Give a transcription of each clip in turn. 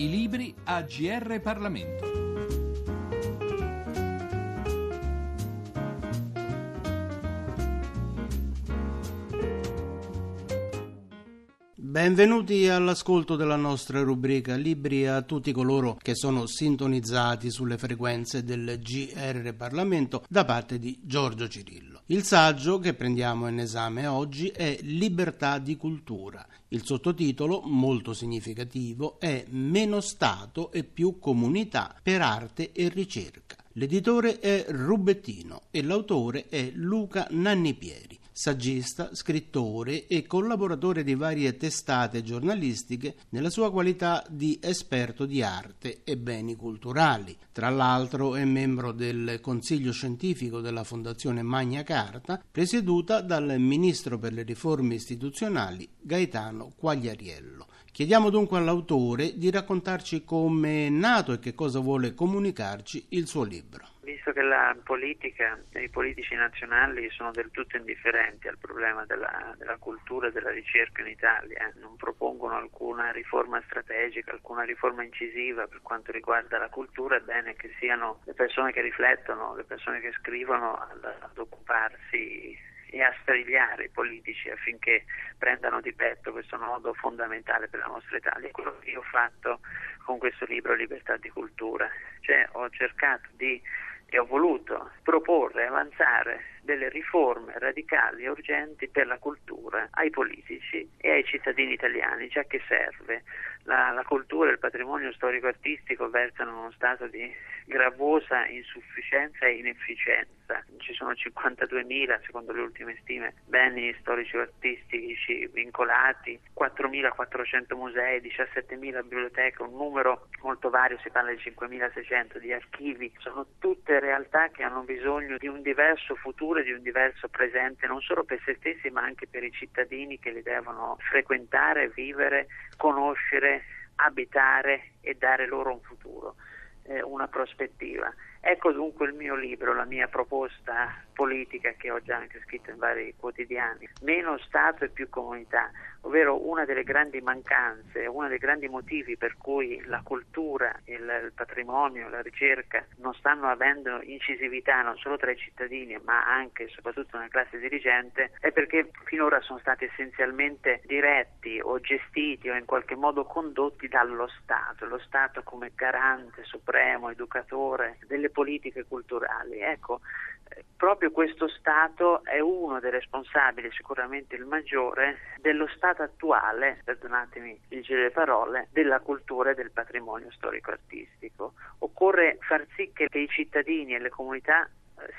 I libri a GR Parlamento. Benvenuti all'ascolto della nostra rubrica Libri a tutti coloro che sono sintonizzati sulle frequenze del GR Parlamento da parte di Giorgio Cirillo. Il saggio che prendiamo in esame oggi è Libertà di cultura. Il sottotitolo, molto significativo, è Meno Stato e più comunità per arte e ricerca. L'editore è Rubettino e l'autore è Luca Nannipieri saggista, scrittore e collaboratore di varie testate giornalistiche nella sua qualità di esperto di arte e beni culturali. Tra l'altro è membro del Consiglio scientifico della Fondazione Magna Carta, presieduta dal ministro per le riforme istituzionali Gaetano Quagliariello. Chiediamo dunque all'autore di raccontarci come è nato e che cosa vuole comunicarci il suo libro visto che la politica e i politici nazionali sono del tutto indifferenti al problema della, della cultura e della ricerca in Italia, eh, non propongono alcuna riforma strategica, alcuna riforma incisiva per quanto riguarda la cultura, è bene che siano le persone che riflettono, le persone che scrivono ad, ad occuparsi e a strigliare i politici affinché prendano di petto questo nodo fondamentale per la nostra Italia. È quello che io ho fatto con questo libro Libertà di cultura, cioè ho cercato di e ho voluto proporre, avanzare delle riforme radicali e urgenti per la cultura ai politici e ai cittadini italiani, già che serve. La, la cultura e il patrimonio storico-artistico versano in uno stato di gravosa insufficienza e inefficienza. Ci sono 52.000, secondo le ultime stime, beni storici-artistici vincolati, 4.400 musei, 17.000 biblioteche, un numero molto vario, si parla di 5.600 di archivi. Sono tutte realtà che hanno bisogno di un diverso futuro e di un diverso presente, non solo per se stessi ma anche per i cittadini che li devono frequentare, vivere, conoscere, abitare e dare loro un futuro, eh, una prospettiva. Ecco dunque il mio libro, la mia proposta politica che ho già anche scritto in vari quotidiani. Meno Stato e più comunità, ovvero una delle grandi mancanze, uno dei grandi motivi per cui la cultura, il, patrimonio, la ricerca non stanno avendo incisività non solo tra i cittadini ma anche e soprattutto nella classe dirigente è perché finora sono stati essenzialmente diretti o gestiti o in qualche modo condotti dallo Stato, lo Stato come garante supremo, educatore delle politiche culturali. Ecco, proprio questo Stato è uno dei responsabili, sicuramente il maggiore, dello stato attuale, perdonatemi il giro di parole, della cultura e del patrimonio storico-artistico. Occorre far sì che i cittadini e le comunità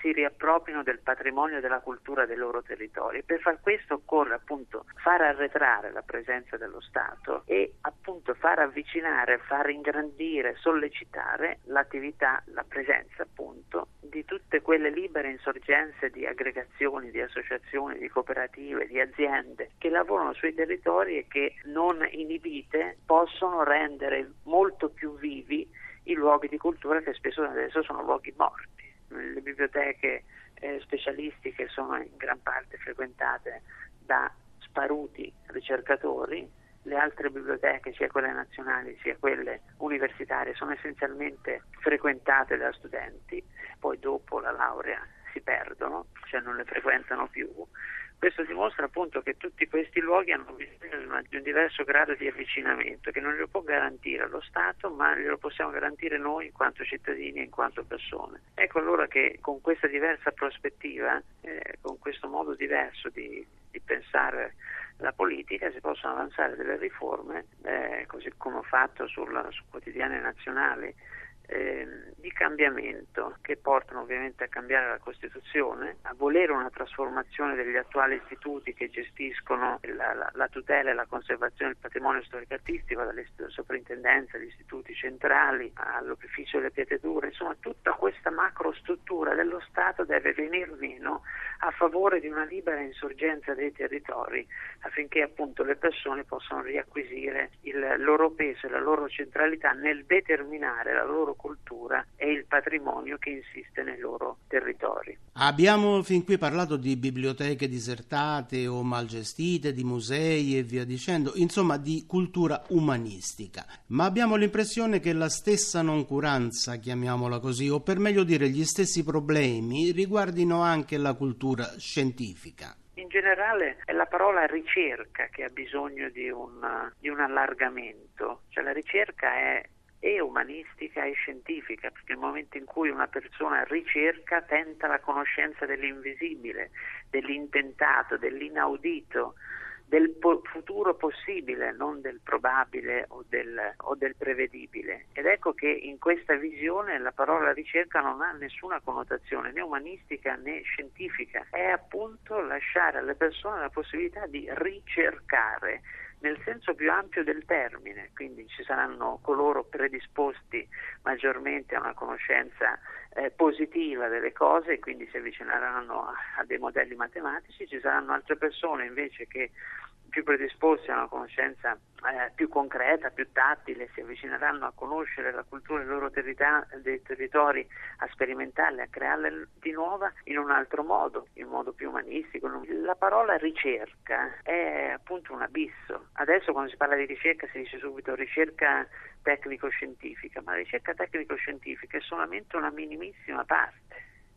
si riappropriano del patrimonio e della cultura dei loro territori. Per far questo occorre appunto far arretrare la presenza dello Stato e appunto far avvicinare, far ingrandire, sollecitare l'attività, la presenza appunto di tutte quelle libere insorgenze di aggregazioni, di associazioni, di cooperative, di aziende che lavorano sui territori e che non inibite possono rendere molto più vivi i luoghi di cultura che spesso adesso sono luoghi morti le biblioteche eh, specialistiche sono in gran parte frequentate da sparuti ricercatori, le altre biblioteche, sia quelle nazionali sia quelle universitarie, sono essenzialmente frequentate da studenti, poi dopo la laurea si perdono, cioè non le frequentano più questo dimostra appunto che tutti questi luoghi hanno bisogno di un diverso grado di avvicinamento che non glielo può garantire lo Stato ma glielo possiamo garantire noi in quanto cittadini e in quanto persone. Ecco allora che con questa diversa prospettiva, eh, con questo modo diverso di, di, pensare la politica si possono avanzare delle riforme, eh, così come ho fatto sulla, su quotidiani nazionali eh, di cambiamento che portano ovviamente a cambiare la Costituzione, a volere una trasformazione degli attuali istituti che gestiscono la, la, la tutela e la conservazione del patrimonio storico-artistico, dalle soprintendenze agli istituti centrali all'ufficio delle pietre dure, insomma tutta macrostruttura dello Stato deve venir meno a favore di una libera insorgenza dei territori affinché appunto le persone possano riacquisire il loro peso e la loro centralità nel determinare la loro cultura e il patrimonio che insiste nei loro territori. Abbiamo fin qui parlato di biblioteche disertate o mal gestite, di musei e via dicendo, insomma di cultura umanistica, ma abbiamo l'impressione che la stessa noncuranza, chiamiamola così, o per meglio dire gli stessi problemi riguardino anche la cultura scientifica. In generale è la parola ricerca che ha bisogno di un, di un allargamento, cioè la ricerca è e umanistica e scientifica, perché nel momento in cui una persona ricerca tenta la conoscenza dell'invisibile, dell'intentato, dell'inaudito, del po- futuro possibile, non del probabile o del, o del, prevedibile. Ed ecco che in questa visione la parola ricerca non ha nessuna connotazione né umanistica né scientifica, è appunto lasciare alle persone la possibilità di ricercare nel senso più ampio del termine, quindi ci saranno coloro predisposti maggiormente a una conoscenza eh, positiva delle cose e quindi si avvicineranno a, a dei modelli matematici, ci saranno altre persone invece che più predisposti a una conoscenza eh, più concreta, più tattile, si avvicineranno a conoscere la cultura dei loro terita- dei territori, a sperimentarle, a crearle di nuova in un altro modo, in modo più umanistico. La parola ricerca è appunto un abisso. Adesso quando si parla di ricerca si dice subito ricerca tecnico-scientifica, ma la ricerca tecnico-scientifica è solamente una minimissima parte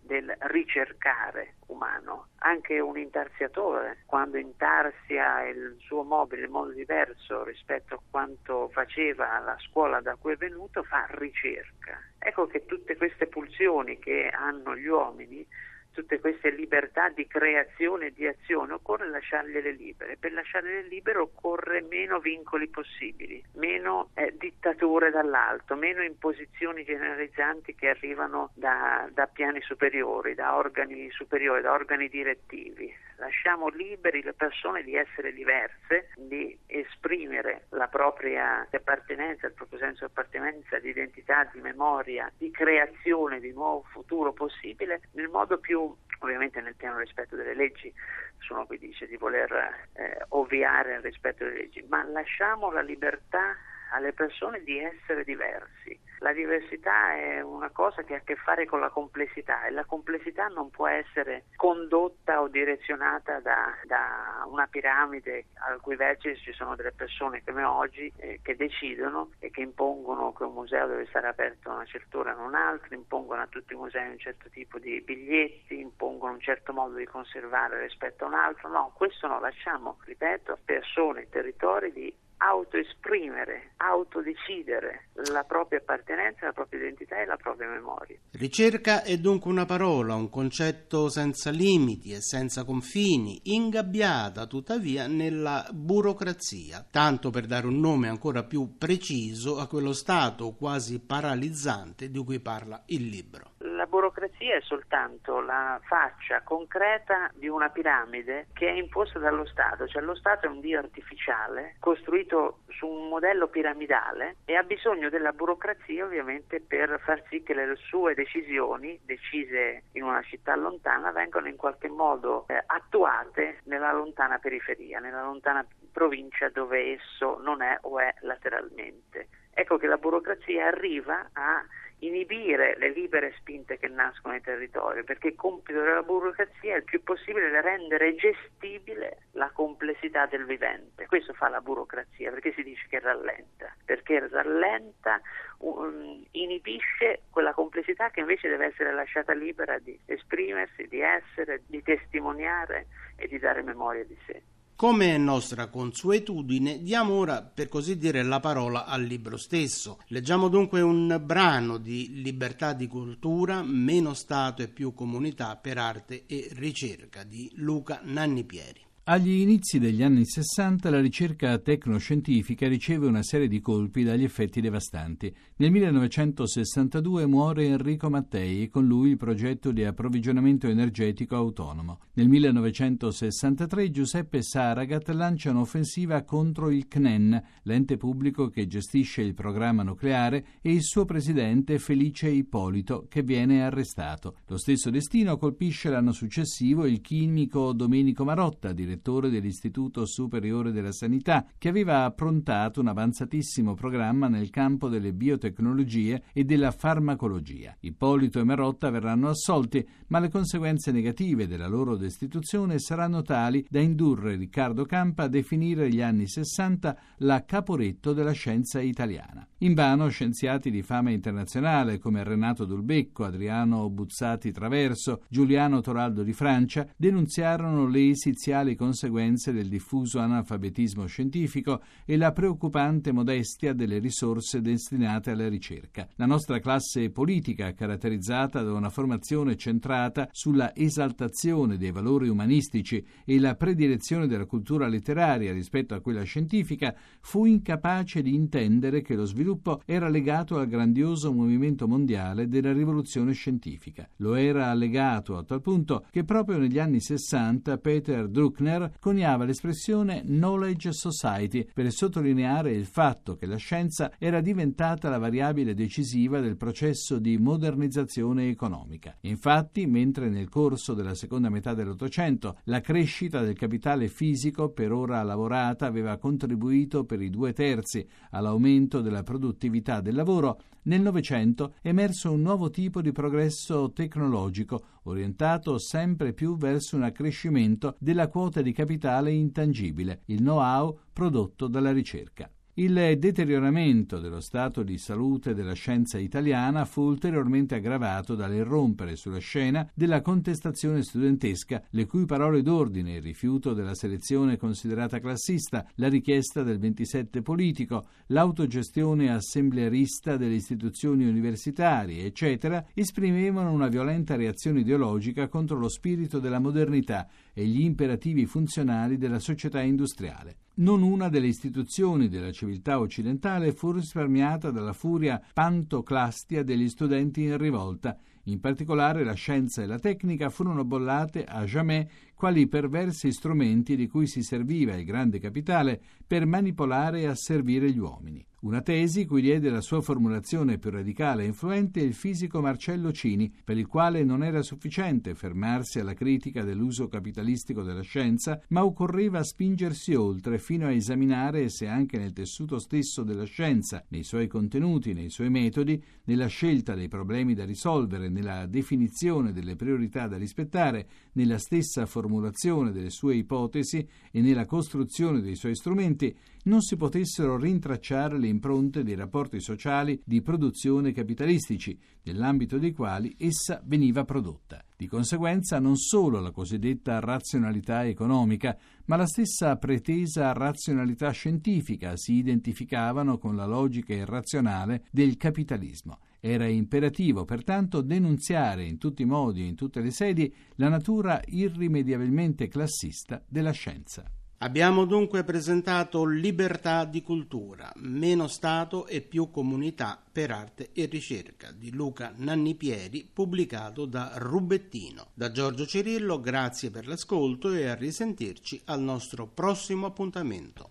del ricercare umano. Anche un intarsiatore, quando intarsia il suo mobile in modo diverso rispetto a quanto faceva alla scuola da cui è venuto, fa ricerca. Ecco che tutte queste pulsioni che hanno gli uomini tutte queste libertà di creazione e di azione, occorre lasciargliele libere. Per lasciarle libere occorre meno vincoli possibili, meno eh, dittature dall'alto, meno imposizioni generalizzanti che arrivano da, da piani superiori, da organi superiori, da organi direttivi. Lasciamo liberi le persone di essere diverse, di esprimere la propria appartenenza, il proprio senso di appartenenza, di identità, di memoria, di creazione di nuovo futuro possibile nel modo più ovviamente nel pieno rispetto delle leggi, nessuno qui dice di voler eh, ovviare al rispetto delle leggi, ma lasciamo la libertà alle persone di essere diversi. La diversità è una cosa che ha a che fare con la complessità e la complessità non può essere condotta o direzionata da, da una piramide al cui vertice ci sono delle persone come oggi eh, che decidono e che impongono che un museo deve stare aperto a una certa ora e non un'altra, impongono a tutti i musei un certo tipo di biglietti, impongono un certo modo di conservare rispetto a un altro. No, questo no, lasciamo, ripeto, persone e territori di autoesprimere, autodecidere la propria appartenenza, la propria identità e la propria memoria. Ricerca è dunque una parola, un concetto senza limiti e senza confini, ingabbiata tuttavia nella burocrazia, tanto per dare un nome ancora più preciso a quello stato quasi paralizzante di cui parla il libro burocrazia è soltanto la faccia concreta di una piramide che è imposta dallo Stato, cioè lo Stato è un dio artificiale costruito su un modello piramidale e ha bisogno della burocrazia ovviamente per far sì che le sue decisioni, decise in una città lontana, vengano in qualche modo eh, attuate nella lontana periferia, nella lontana provincia dove esso non è o è lateralmente. Ecco che la burocrazia arriva a inibire le libere spinte che nascono nei territori, perché il compito della burocrazia è il più possibile rendere gestibile la complessità del vivente. Questo fa la burocrazia, perché si dice che rallenta, perché rallenta, um, inibisce quella complessità che invece deve essere lasciata libera di esprimersi, di essere, di testimoniare e di dare memoria di sé. Come è nostra consuetudine, diamo ora, per così dire, la parola al libro stesso. Leggiamo dunque un brano di Libertà di cultura, meno Stato e più comunità per arte e ricerca di Luca Nannipieri. Agli inizi degli anni 60 la ricerca tecnoscientifica riceve una serie di colpi dagli effetti devastanti. Nel 1962 muore Enrico Mattei e con lui il progetto di approvvigionamento energetico autonomo. Nel 1963 Giuseppe Saragat lancia un'offensiva contro il CNEN, l'ente pubblico che gestisce il programma nucleare, e il suo presidente Felice Ippolito, che viene arrestato. Lo stesso destino colpisce l'anno successivo il chimico Domenico Marotta, direttore direttore dell'Istituto Superiore della Sanità, che aveva approntato un avanzatissimo programma nel campo delle biotecnologie e della farmacologia. Ippolito e Marotta verranno assolti, ma le conseguenze negative della loro destituzione saranno tali da indurre Riccardo Campa a definire gli anni 60 la caporetto della scienza italiana. Invano scienziati di fama internazionale come Renato Dulbecco, Adriano Buzzati Traverso, Giuliano Toraldo di Francia denunziarono le esiziali conseguenze del diffuso analfabetismo scientifico e la preoccupante modestia delle risorse destinate alla ricerca. La nostra classe politica, caratterizzata da una formazione centrata sulla esaltazione dei valori umanistici e la predilezione della cultura letteraria rispetto a quella scientifica, fu incapace di intendere che lo sviluppo era legato al grandioso movimento mondiale della rivoluzione scientifica. Lo era legato a tal punto che proprio negli anni 60 Peter Druckner Skinner coniava l'espressione Knowledge Society per sottolineare il fatto che la scienza era diventata la variabile decisiva del processo di modernizzazione economica. Infatti, mentre nel corso della seconda metà dell'Ottocento la crescita del capitale fisico per ora lavorata aveva contribuito per i due terzi all'aumento della produttività del lavoro, nel Novecento è emerso un nuovo tipo di progresso tecnologico orientato sempre più verso un accrescimento della quota di capitale intangibile, il know-how prodotto dalla ricerca. Il deterioramento dello stato di salute della scienza italiana fu ulteriormente aggravato dall'irrompere sulla scena della contestazione studentesca, le cui parole d'ordine, il rifiuto della selezione considerata classista, la richiesta del 27 politico, l'autogestione assemblearista delle istituzioni universitarie, eccetera, esprimevano una violenta reazione ideologica contro lo spirito della modernità e gli imperativi funzionali della società industriale. Non una delle istituzioni della civiltà occidentale fu risparmiata dalla furia pantoclastia degli studenti in rivolta. In particolare la scienza e la tecnica furono bollate a jamais quali perversi strumenti di cui si serviva il grande capitale per manipolare e asservire gli uomini. Una tesi cui diede la sua formulazione più radicale e influente il fisico Marcello Cini, per il quale non era sufficiente fermarsi alla critica dell'uso capitalistico della scienza, ma occorreva spingersi oltre fino a esaminare se anche nel tessuto stesso della scienza, nei suoi contenuti, nei suoi metodi, nella scelta dei problemi da risolvere, nella definizione delle priorità da rispettare, nella stessa formulazione delle sue ipotesi e nella costruzione dei suoi strumenti, non si potessero rintracciare le impronte dei rapporti sociali di produzione capitalistici, nell'ambito dei quali essa veniva prodotta. Di conseguenza non solo la cosiddetta razionalità economica, ma la stessa pretesa razionalità scientifica si identificavano con la logica irrazionale del capitalismo. Era imperativo pertanto denunziare in tutti i modi e in tutte le sedi la natura irrimediabilmente classista della scienza. Abbiamo dunque presentato Libertà di cultura, meno Stato e più comunità per arte e ricerca di Luca Nannipieri, pubblicato da Rubettino. Da Giorgio Cirillo, grazie per l'ascolto e a risentirci al nostro prossimo appuntamento.